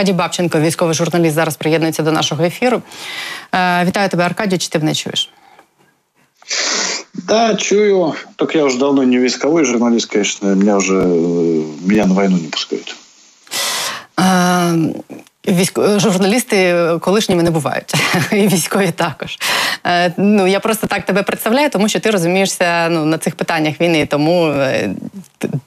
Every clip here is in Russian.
Аркадій Бабченко, військовий журналіст, зараз приєднується до нашого ефіру. Е, вітаю тебе, Аркадій, Чи ти мене чуєш? Да, чую. Так я уже давно не військовий журналіст, конечно. Меня уже меня на войну не пускают. Військо журналісти колишніми не бувають, і військові також. Е, ну я просто так тебе представляю, тому що ти розумієшся ну на цих питаннях війни. Тому е,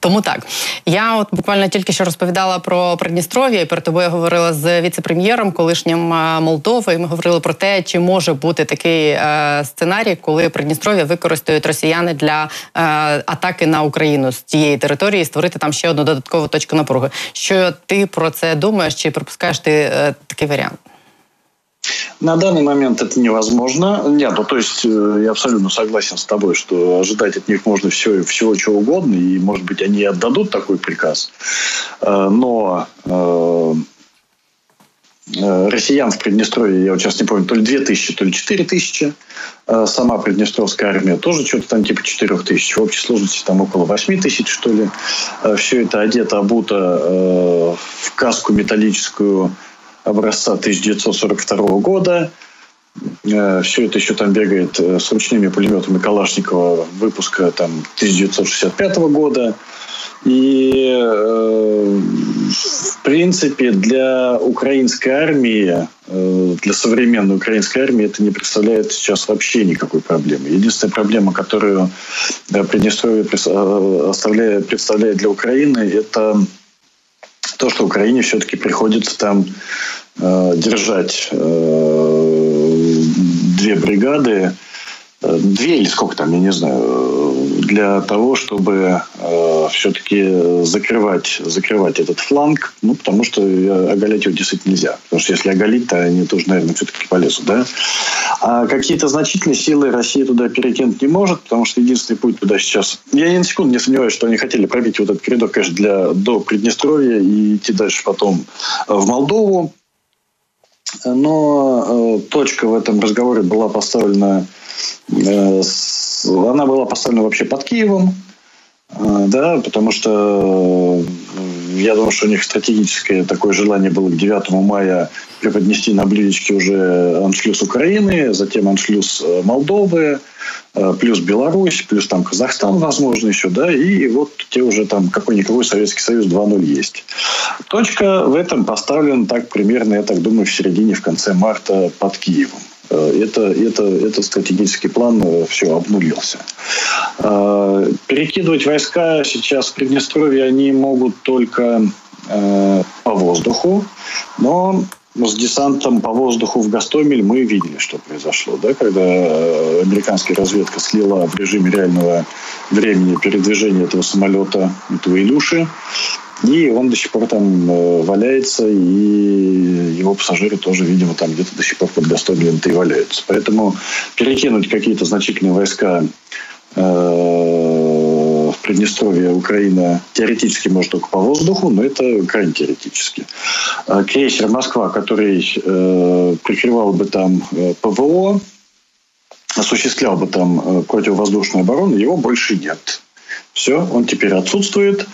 тому так. Я от буквально тільки що розповідала про Придністров'я, і перед тобою говорила з віце-прем'єром, колишнім е, Молдови. і Ми говорили про те, чи може бути такий е, сценарій, коли Придністров'я використають росіяни для е, атаки на Україну з цієї території, створити там ще одну додаткову точку напруги. Що ти про це думаєш? Чи припускаєш ти е, такий варіант? На данный момент это невозможно. Нет, ну то есть э, я абсолютно согласен с тобой, что ожидать от них можно все, всего чего угодно, и, может быть, они отдадут такой приказ. Э, но э, россиян в Приднестровье, я вот сейчас не помню, то ли 2 тысячи, то ли 4 тысячи. Сама Приднестровская армия тоже что-то там типа 4 тысяч. В общей сложности там около 8 тысяч, что ли. Все это одето, обуто каску металлическую образца 1942 года. Э, Все это еще там бегает э, с ручными пулеметами Калашникова выпуска там, 1965 года. И, э, в принципе, для украинской армии, для современной украинской армии это не представляет сейчас вообще никакой проблемы. Единственная проблема, которую Приднестровье представляет для Украины, это то, что Украине все-таки приходится там э, держать э, две бригады, э, две или сколько там, я не знаю, для того, чтобы э, все-таки закрывать, закрывать этот фланг, ну, потому что оголять его действительно нельзя. Потому что если оголить, то они тоже, наверное, все-таки полезут, да? А какие-то значительные силы Россия туда перекинуть не может, потому что единственный путь туда сейчас... Я ни на секунду не сомневаюсь, что они хотели пробить вот этот коридор, конечно, для, до Приднестровья и идти дальше потом в Молдову. Но э, точка в этом разговоре была поставлена э, с, она была поставлена вообще под Киевом, э, да, потому что э, я думаю, что у них стратегическое такое желание было к 9 мая преподнести на блюдечке уже аншлюз Украины, затем аншлюз э, Молдовы, плюс Беларусь, плюс там Казахстан, возможно, еще, да, и вот те уже там какой-никакой Советский Союз 2.0 есть. Точка в этом поставлена так примерно, я так думаю, в середине, в конце марта под Киевом. Это, это, этот стратегический план все обнулился. Перекидывать войска сейчас в Приднестровье они могут только по воздуху, но с десантом по воздуху в Гастомель мы видели, что произошло. Да? Когда э, американская разведка слила в режиме реального времени передвижения этого самолета, этого Илюши, и он до сих пор там э, валяется, и его пассажиры тоже, видимо, там где-то до сих пор под и валяются. Поэтому перекинуть какие-то значительные войска э, в Приднестровье Украина теоретически может только по воздуху, но это крайне теоретически. А крейсер «Москва», который э, прикрывал бы там ПВО, осуществлял бы там противовоздушную оборону, его больше нет. Все, он теперь отсутствует.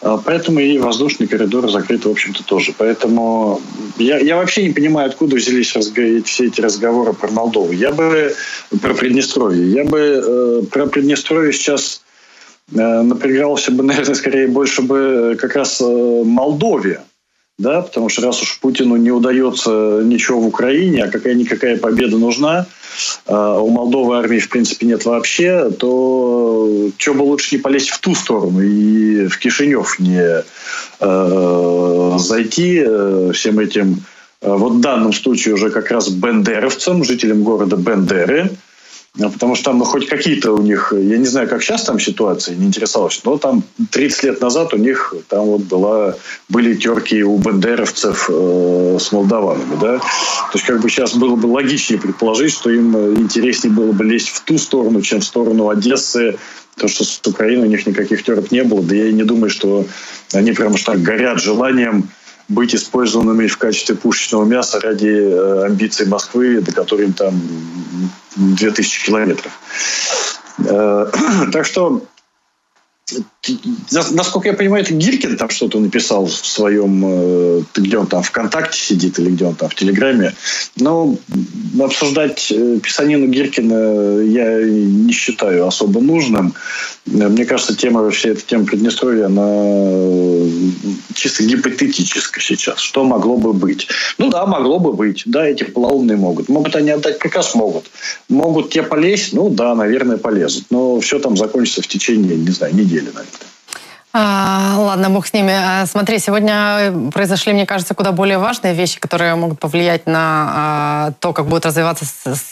А, поэтому и воздушный коридор закрыт, в общем-то, тоже. Поэтому я, я вообще не понимаю, откуда взялись разго... все эти разговоры про Молдову. Я бы про Приднестровье. Я бы э, про Приднестровье сейчас Э, напрягался бы, наверное, скорее больше бы как раз э, Молдове. Да, потому что раз уж Путину не удается ничего в Украине, а какая-никакая победа нужна, а у Молдовы армии, в принципе, нет вообще, то что бы лучше не полезть в ту сторону и в Кишинев не э, зайти э, всем этим, э, вот в данном случае уже как раз бендеровцам, жителям города Бендеры, а потому что там ну, хоть какие-то у них, я не знаю, как сейчас там ситуация, не интересовался, но там 30 лет назад у них там вот была, были терки у бандеровцев э, с молдаванами, да. То есть как бы сейчас было бы логичнее предположить, что им интереснее было бы лезть в ту сторону, чем в сторону Одессы, то, что с Украиной у них никаких терок не было, да я и не думаю, что они прямо уж так горят желанием быть использованными в качестве пушечного мяса ради э, амбиций Москвы, до которой им там 2000 километров. Э, так что насколько я понимаю, это Гиркин там что-то написал в своем, э, где он там, ВКонтакте сидит или где он там, в Телеграме. Но обсуждать э, писанину Гиркина я не считаю особо нужным. Мне кажется, тема вообще, эта тема Приднестровья, она э, чисто гипотетическая сейчас. Что могло бы быть? Ну да, могло бы быть. Да, эти полоумные могут. Могут они отдать приказ? Могут. Могут те полезть? Ну да, наверное, полезут. Но все там закончится в течение, не знаю, недели, наверное. А, ладно, бог с ними. А, смотри, сегодня произошли, мне кажется, куда более важные вещи, которые могут повлиять на а, то, как будет развиваться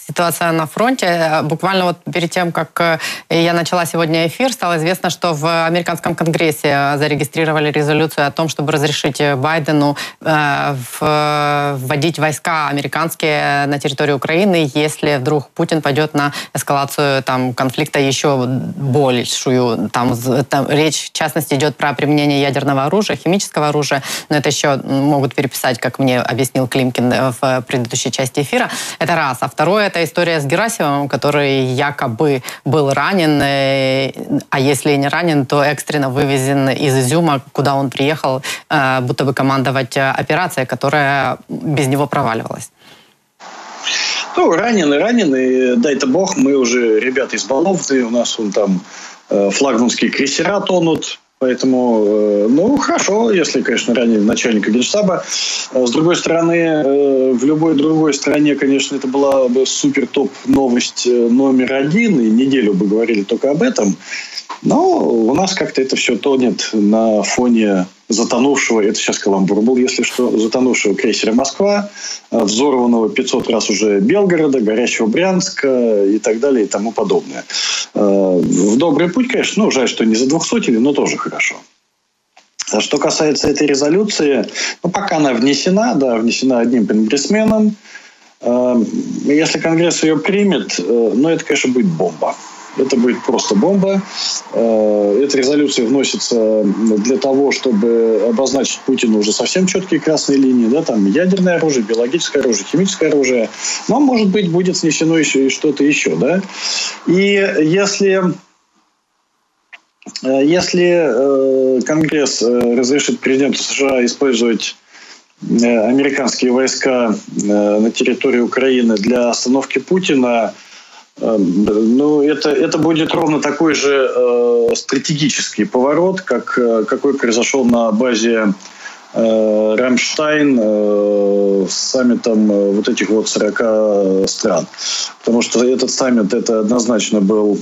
ситуация на фронте. Буквально вот перед тем, как э, я начала сегодня эфир, стало известно, что в американском конгрессе зарегистрировали резолюцию о том, чтобы разрешить Байдену э, вводить войска американские на территорию Украины, если вдруг Путин пойдет на эскалацию там, конфликта еще большую. Там, там речь, в частности, частности идет про применение ядерного оружия, химического оружия, но это еще могут переписать, как мне объяснил Климкин э, в предыдущей части эфира. Это раз. А второе, это история с Герасимовым, который якобы был ранен, э, а если не ранен, то экстренно вывезен из Изюма, куда он приехал, э, будто бы командовать операцией, которая без него проваливалась. Ну, раненый, раненый, дай-то бог, мы уже ребята избалованы, у нас он там флагманские крейсера тонут, Поэтому, э, ну, хорошо, если, конечно, ранее начальника генштаба. А с другой стороны, э, в любой другой стране, конечно, это была бы супер-топ новость э, номер один, и неделю бы говорили только об этом. Но у нас как-то это все тонет на фоне затонувшего, это сейчас каламбур был, если что, затонувшего крейсера «Москва», взорванного 500 раз уже Белгорода, горящего Брянска и так далее и тому подобное. Э, в добрый путь, конечно, ну, жаль, что не за 200, но тоже хорошо. А что касается этой резолюции, ну, пока она внесена, да, внесена одним конгрессменом, э, если Конгресс ее примет, э, ну, это, конечно, будет бомба. Это будет просто бомба. Э, эта резолюция вносится для того, чтобы обозначить Путину уже совсем четкие красные линии. Да, там ядерное оружие, биологическое оружие, химическое оружие. Но, может быть, будет снесено еще и что-то еще. Да? И если э, если э, Конгресс разрешит президенту США использовать американские войска на территории Украины для остановки Путина, ну, это, это будет ровно такой же э, стратегический поворот, как э, какой произошел на базе э, Рамштайн э, с саммитом э, вот этих вот 40 стран. Потому что этот саммит, это однозначно был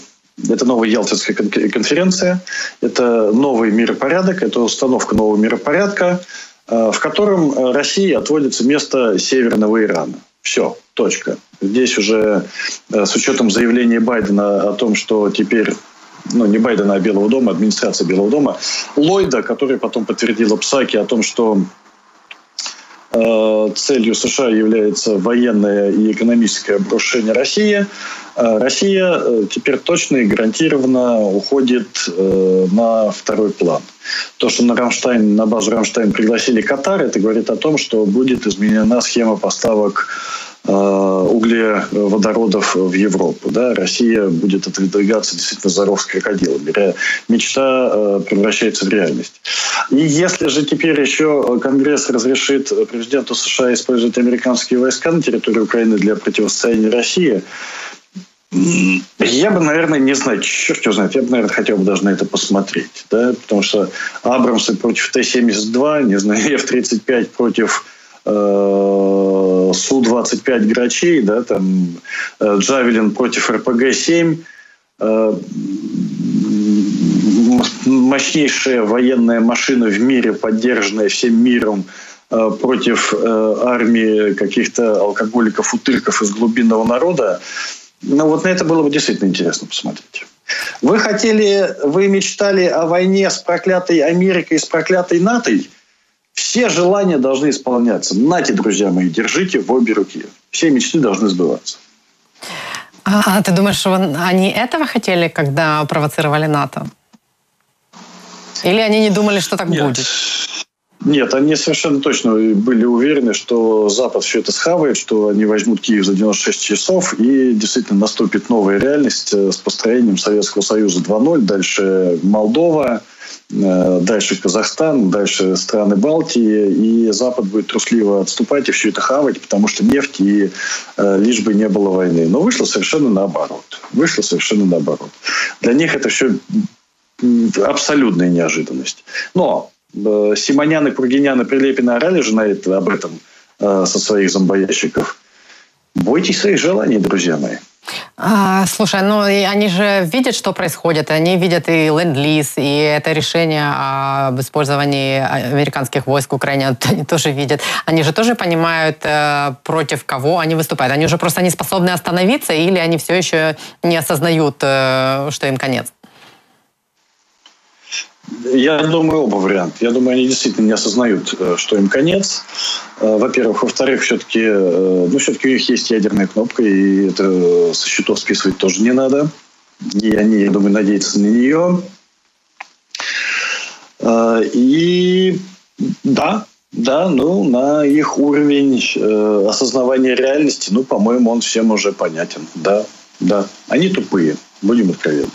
это новая Ялтинская конференция, это новый миропорядок, это установка нового миропорядка, э, в котором России отводится место Северного Ирана. Все, точка. Здесь уже э, с учетом заявления Байдена о том, что теперь ну, не Байдена, а Белого дома, администрация Белого дома, Ллойда, который потом подтвердила Псаки о том, что э, целью США является военное и экономическое обрушение России, э, Россия э, теперь точно и гарантированно уходит э, на второй план. То, что на Рамштайн, на базу Рамштайн пригласили Катар, это говорит о том, что будет изменена схема поставок углеводородов в Европу. Да? Россия будет отодвигаться действительно за ров с крокодилом. Мечта э, превращается в реальность. И если же теперь еще Конгресс разрешит президенту США использовать американские войска на территории Украины для противостояния России, я бы, наверное, не знаю, черт его знает, я бы, наверное, хотел бы даже на это посмотреть, да, потому что Абрамсы против Т-72, не знаю, F-35 против э, Су-25 Грачей, да, там э, Джавелин против РПГ-7, э, мощнейшая военная машина в мире, поддержанная всем миром, против армии каких-то алкоголиков, утырков из глубинного народа, ну, вот на это было бы действительно интересно посмотреть. Вы хотели, вы мечтали о войне с проклятой Америкой, с проклятой НАТО. Все желания должны исполняться. Нате, друзья мои, держите в обе руки. Все мечты должны сбываться. А, а ты думаешь, что они этого хотели, когда провоцировали НАТО? Или они не думали, что так Нет. будет? Нет, они совершенно точно были уверены, что Запад все это схавает, что они возьмут Киев за 96 часов, и действительно наступит новая реальность э, с построением Советского Союза 2.0, дальше Молдова, дальше Казахстан, дальше страны Балтии, и Запад будет трусливо отступать и все это хавать, потому что нефть и э, лишь бы не было войны. Но вышло совершенно наоборот. Вышло совершенно наоборот. Для них это все абсолютная неожиданность. Но э, Симонян и Кургинян и Прилепин орали же на это, об этом э, со своих зомбоящиков. Бойтесь своих желаний, друзья мои. А, слушай, ну они же видят, что происходит. Они видят и ленд-лиз, и это решение об использовании американских войск в Украине. Они тоже видят. Они же тоже понимают, э, против кого они выступают. Они уже просто не способны остановиться, или они все еще не осознают, э, что им конец. Я думаю, оба варианта. Я думаю, они действительно не осознают, э, что им конец. Э, во-первых. Во-вторых, все-таки, э, ну, все-таки у них есть ядерная кнопка, и это со счетов списывать тоже не надо. И они, я думаю, надеются на нее. И да, да, ну, на их уровень осознавания реальности, ну, по-моему, он всем уже понятен. Да, да. Они тупые, будем откровенны.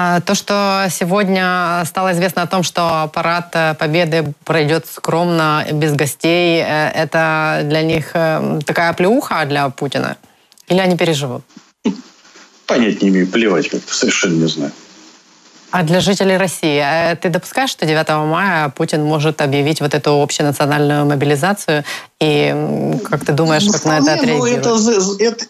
А, то, что сегодня стало известно о том, что парад э, Победы пройдет скромно, без гостей, э, это для них э, такая плеуха для Путина? Или они переживут? Понять не имею, плевать как-то, совершенно не знаю. А для жителей России, ты допускаешь, что 9 мая Путин может объявить вот эту общенациональную мобилизацию? И как ты думаешь, как на это отреагируют? Ну, это, это,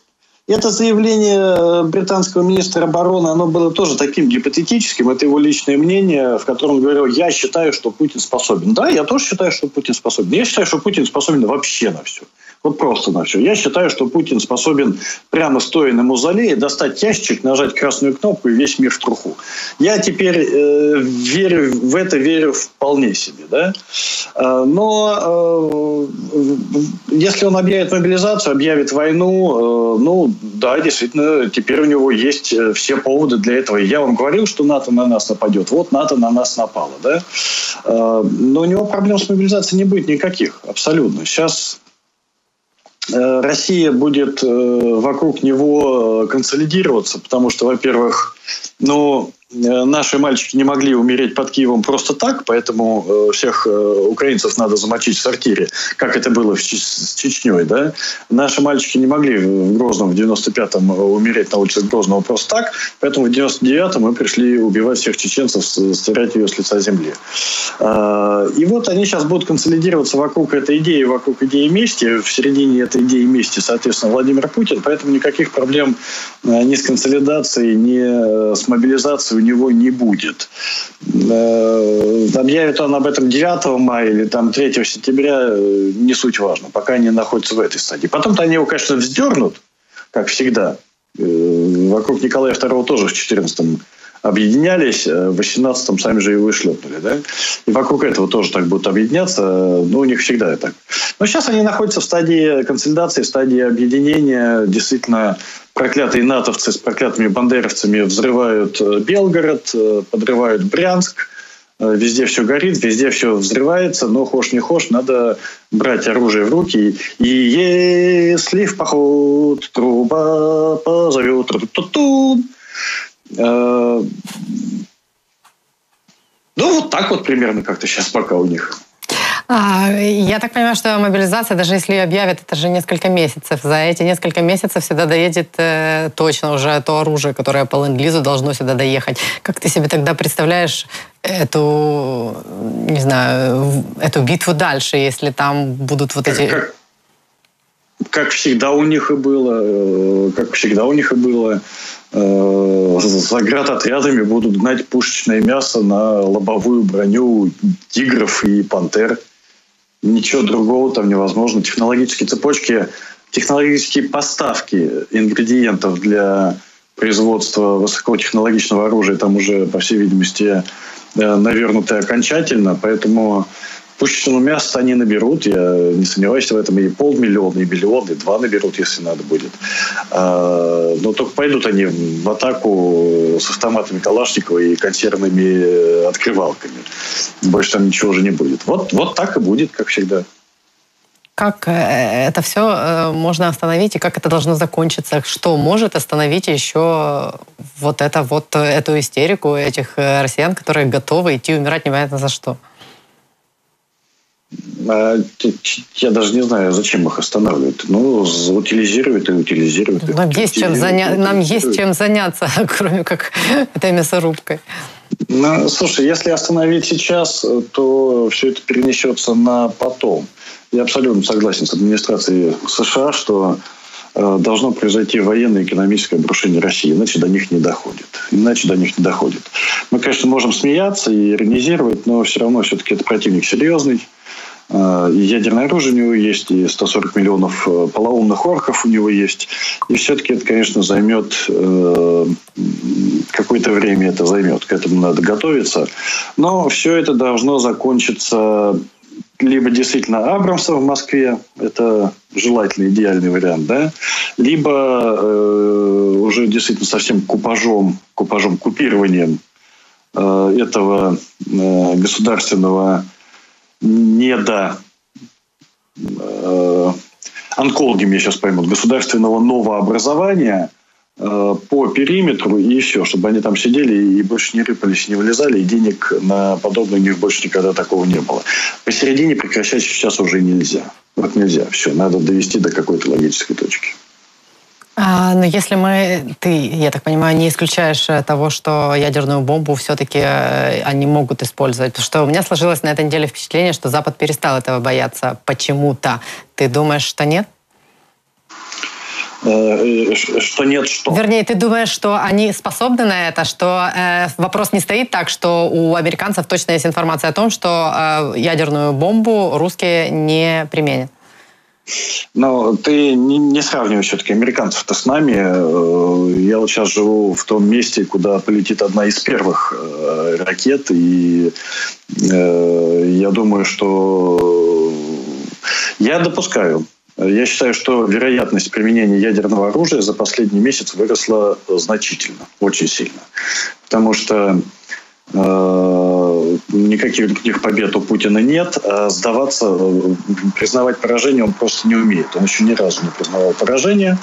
это заявление э, британского министра обороны, оно было тоже таким гипотетическим. Это его личное мнение, в котором он говорил, я считаю, что Путин способен. Да, я тоже считаю, что Путин способен. Я считаю, что Путин способен вообще на все. Вот просто на все. Я считаю, что Путин способен прямо стоя на музолее достать ящик, нажать красную кнопку и весь мир в труху. Я теперь э, верю в это, верю вполне себе. Да? Э, но э, если он объявит мобилизацию, объявит войну, э, ну да, действительно, теперь у него есть э, все поводы для этого. Я вам говорил, что НАТО на нас нападет. Вот НАТО на нас напало. Да? Э, но у него проблем с мобилизацией не будет никаких. Абсолютно. Сейчас Россия будет э, вокруг него консолидироваться, потому что, во-первых, ну, Э, наши мальчики не могли умереть под Киевом просто так, поэтому э, всех э, украинцев надо замочить в сортире, как это было с Чечней. Да? Наши мальчики не могли в Грозном в 95-м умереть на улице Грозного просто так, поэтому в 99-м мы пришли убивать всех чеченцев, стирать ее с лица земли. И вот они сейчас будут консолидироваться вокруг этой идеи, вокруг идеи мести. В середине этой идеи мести, соответственно, Владимир Путин, поэтому никаких проблем ни с консолидацией, ни с мобилизацией у него не будет. Э, объявит он об этом 9 мая или там 3 сентября, э, не суть важно, пока они находятся в этой стадии. Потом-то они его, конечно, вздернут, как всегда. Э, вокруг Николая II тоже в 14 объединялись, в 18-м сами же и вышлепнули. Да? И вокруг этого тоже так будут объединяться. Ну, у них всегда так. Но сейчас они находятся в стадии консолидации, в стадии объединения. Действительно, проклятые натовцы с проклятыми бандеровцами взрывают э, Белгород, э, подрывают Брянск. Э, везде все горит, везде все взрывается, но хошь не хошь, надо брать оружие в руки. И если в поход труба позовет, ту -ту -ту, ну, вот так вот примерно как-то сейчас пока у них. А, я так понимаю, что мобилизация, даже если ее объявят, это же несколько месяцев. За эти несколько месяцев сюда доедет э, точно уже то оружие, которое по ленд-лизу должно сюда доехать. Как ты себе тогда представляешь эту, не знаю, эту битву дальше, если там будут вот эти... Как, как всегда у них и было, э, как всегда у них и было, э, заградотрядами будут гнать пушечное мясо на лобовую броню тигров и пантер. Ничего другого там невозможно. Технологические цепочки, технологические поставки ингредиентов для производства высокотехнологичного оружия там уже, по всей видимости, э, навернуты окончательно. Поэтому пушечного мяса они наберут, я не сомневаюсь в этом, и полмиллиона, и миллион, и два наберут, если надо будет. А, но только пойдут они в атаку с автоматами Калашникова и консервными открывалками. Больше там ничего уже не будет. Вот, вот так и будет, как всегда. как это все можно остановить и как это должно закончиться? Что может остановить еще вот, это, вот эту истерику этих россиян, которые готовы идти умирать непонятно за что? А, я даже не знаю, зачем их останавливают. Ну, утилизируют и утилизируют. Нам, есть, чем заня... Нам есть чем заняться, кроме как этой мясорубкой. Ну, слушай, если остановить сейчас, то все это перенесется на потом. Я абсолютно согласен с администрацией США, что должно произойти военное и экономическое обрушение России, иначе до них не доходит. Иначе до них не доходит. Мы, конечно, можем смеяться и иронизировать, но все равно все-таки это противник серьезный. Э, и ядерное оружие у него есть, и 140 миллионов э, полоумных орков у него есть. И все-таки это, конечно, займет э, какое-то время это займет. К этому надо готовиться. Но все это должно закончиться либо действительно Абрамсом в Москве, это желательный идеальный вариант, да, либо э, уже действительно совсем купажом, купажом, купированием э, этого э, государственного недо э, онкологи меня сейчас поймут, государственного новообразования э, по периметру и все, чтобы они там сидели и больше не рыпались, не вылезали, и денег на подобное у них больше никогда такого не было. Посередине прекращать сейчас уже нельзя. Вот нельзя. Все, надо довести до какой-то логической точки. А, но если мы, ты, я так понимаю, не исключаешь э, того, что ядерную бомбу все-таки э, они могут использовать, потому что у меня сложилось на этой неделе впечатление, что Запад перестал этого бояться почему-то. Ты думаешь, что нет? Э, что нет, что? Вернее, ты думаешь, что они способны на это, что э, вопрос не стоит так, что у американцев точно есть информация о том, что э, ядерную бомбу русские не применят? Но ты не, не сравнивай все-таки американцев-то с нами. Э, я вот сейчас живу в том месте, куда полетит одна из первых э, ракет, и э, я думаю, что я допускаю. Я считаю, что вероятность применения ядерного оружия за последний месяц выросла значительно, очень сильно. Потому что Э, никаких побед у Путина нет. А сдаваться, э, признавать поражение он просто не умеет. Он еще ни разу не признавал поражение,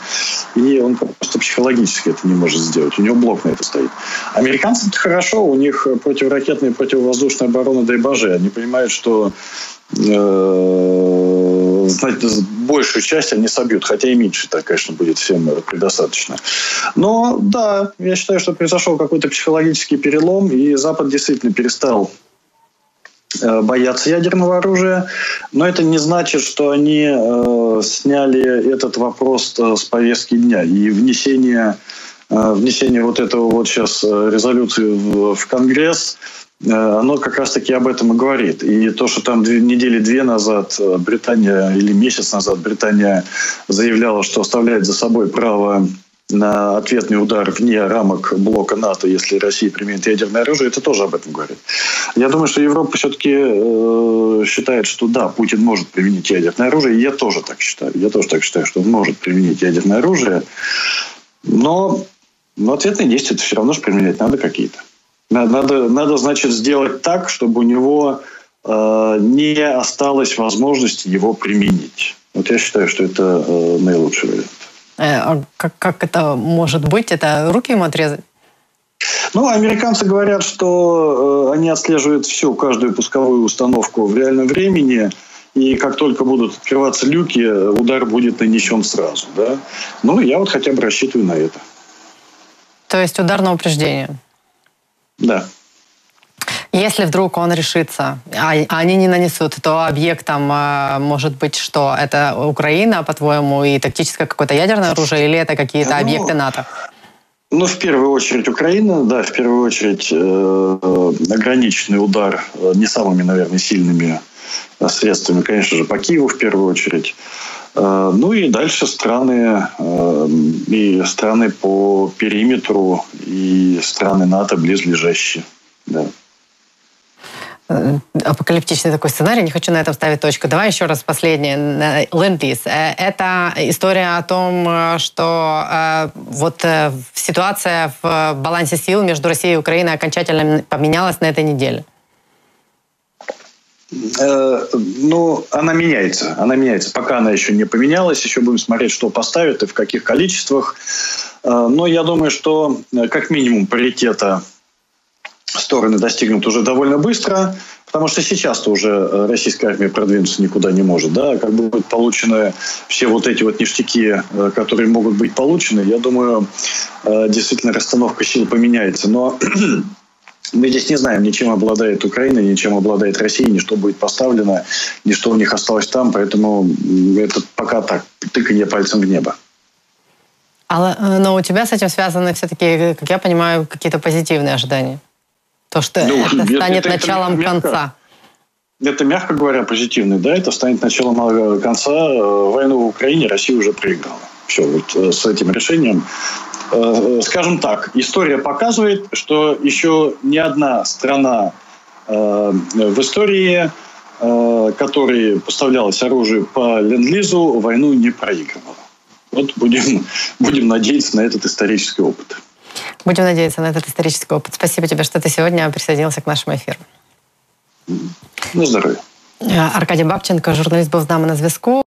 и он просто психологически это не может сделать. У него блок на это стоит. Американцы это хорошо, у них противоракетная и противовоздушная оборона, дай боже. Они понимают, что э, большую часть они собьют, хотя и меньше так, конечно, будет всем предостаточно. Но да, я считаю, что произошел какой-то психологический перелом, и Запад действительно перестал э, бояться ядерного оружия, но это не значит, что они э, сняли этот вопрос э, с повестки дня и внесение э, внесение вот этого вот сейчас э, резолюции в, в Конгресс оно как раз-таки об этом и говорит. И то, что там две, недели две назад э, Британия, или месяц назад Британия заявляла, что оставляет за собой право на ответный удар вне рамок блока НАТО, если Россия применит ядерное оружие, это тоже об этом говорит. Я думаю, что Европа все-таки э, считает, что да, Путин может применить ядерное оружие, я тоже так считаю. Я тоже так считаю, что он может применить ядерное оружие, но, но ответные действия все равно же применять надо какие-то. Надо, надо, значит, сделать так, чтобы у него э, не осталось возможности его применить. Вот я считаю, что это э, наилучший вариант. Э, а как, как это может быть? Это руки ему отрезать? Ну, американцы говорят, что э, они отслеживают всю, каждую пусковую установку в реальном времени, и как только будут открываться люки, удар будет нанесен сразу. Да? Ну, я вот хотя бы рассчитываю на это. То есть удар на упреждение? Да. Если вдруг он решится, а они не нанесут, то объектом а, может быть что? Это Украина, по-твоему, и тактическое какое-то ядерное оружие, или это какие-то ну, объекты НАТО? Ну, в первую очередь Украина, да, в первую очередь э, ограниченный удар э, не самыми, наверное, сильными э, средствами, конечно же, по Киеву в первую очередь. Э, ну и дальше страны, э, и страны по периметру, и страны НАТО близлежащие. Да. Э, апокалиптичный такой сценарий, не хочу на этом ставить точку. Давай еще раз последнее. Ленд-лиз. Это история о том, что вот ситуация в балансе сил между Россией и Украиной окончательно поменялась на этой неделе. Э, ну, она меняется. Она меняется. Пока она еще не поменялась. Еще будем смотреть, что поставят и в каких количествах. Э, но я думаю, что э, как минимум паритета стороны достигнут уже довольно быстро. Потому что сейчас-то уже российская армия продвинуться никуда не может. Да? Как будут получены все вот эти вот ништяки, которые могут быть получены, я думаю, действительно расстановка сил поменяется. Но Мы здесь не знаем, ничем обладает Украина, ничем обладает Россия, ни что будет поставлено, ни что у них осталось там. Поэтому это пока так, тыканье пальцем в небо. А, но у тебя с этим связаны все-таки, как я понимаю, какие-то позитивные ожидания? То, что ну, это станет это, началом это мягко, конца. Это, мягко говоря, позитивный. Да, это станет началом э, конца. Э, войну в Украине Россия уже проиграла. Все, вот э, с этим решением скажем так, история показывает, что еще ни одна страна э, в истории, э, которой поставлялось оружие по ленд-лизу, войну не проигрывала. Вот будем, будем надеяться на этот исторический опыт. Будем надеяться на этот исторический опыт. Спасибо тебе, что ты сегодня присоединился к нашему эфиру. На здоровье. Аркадій Бабченко, журналіст, був з нами на зв'язку.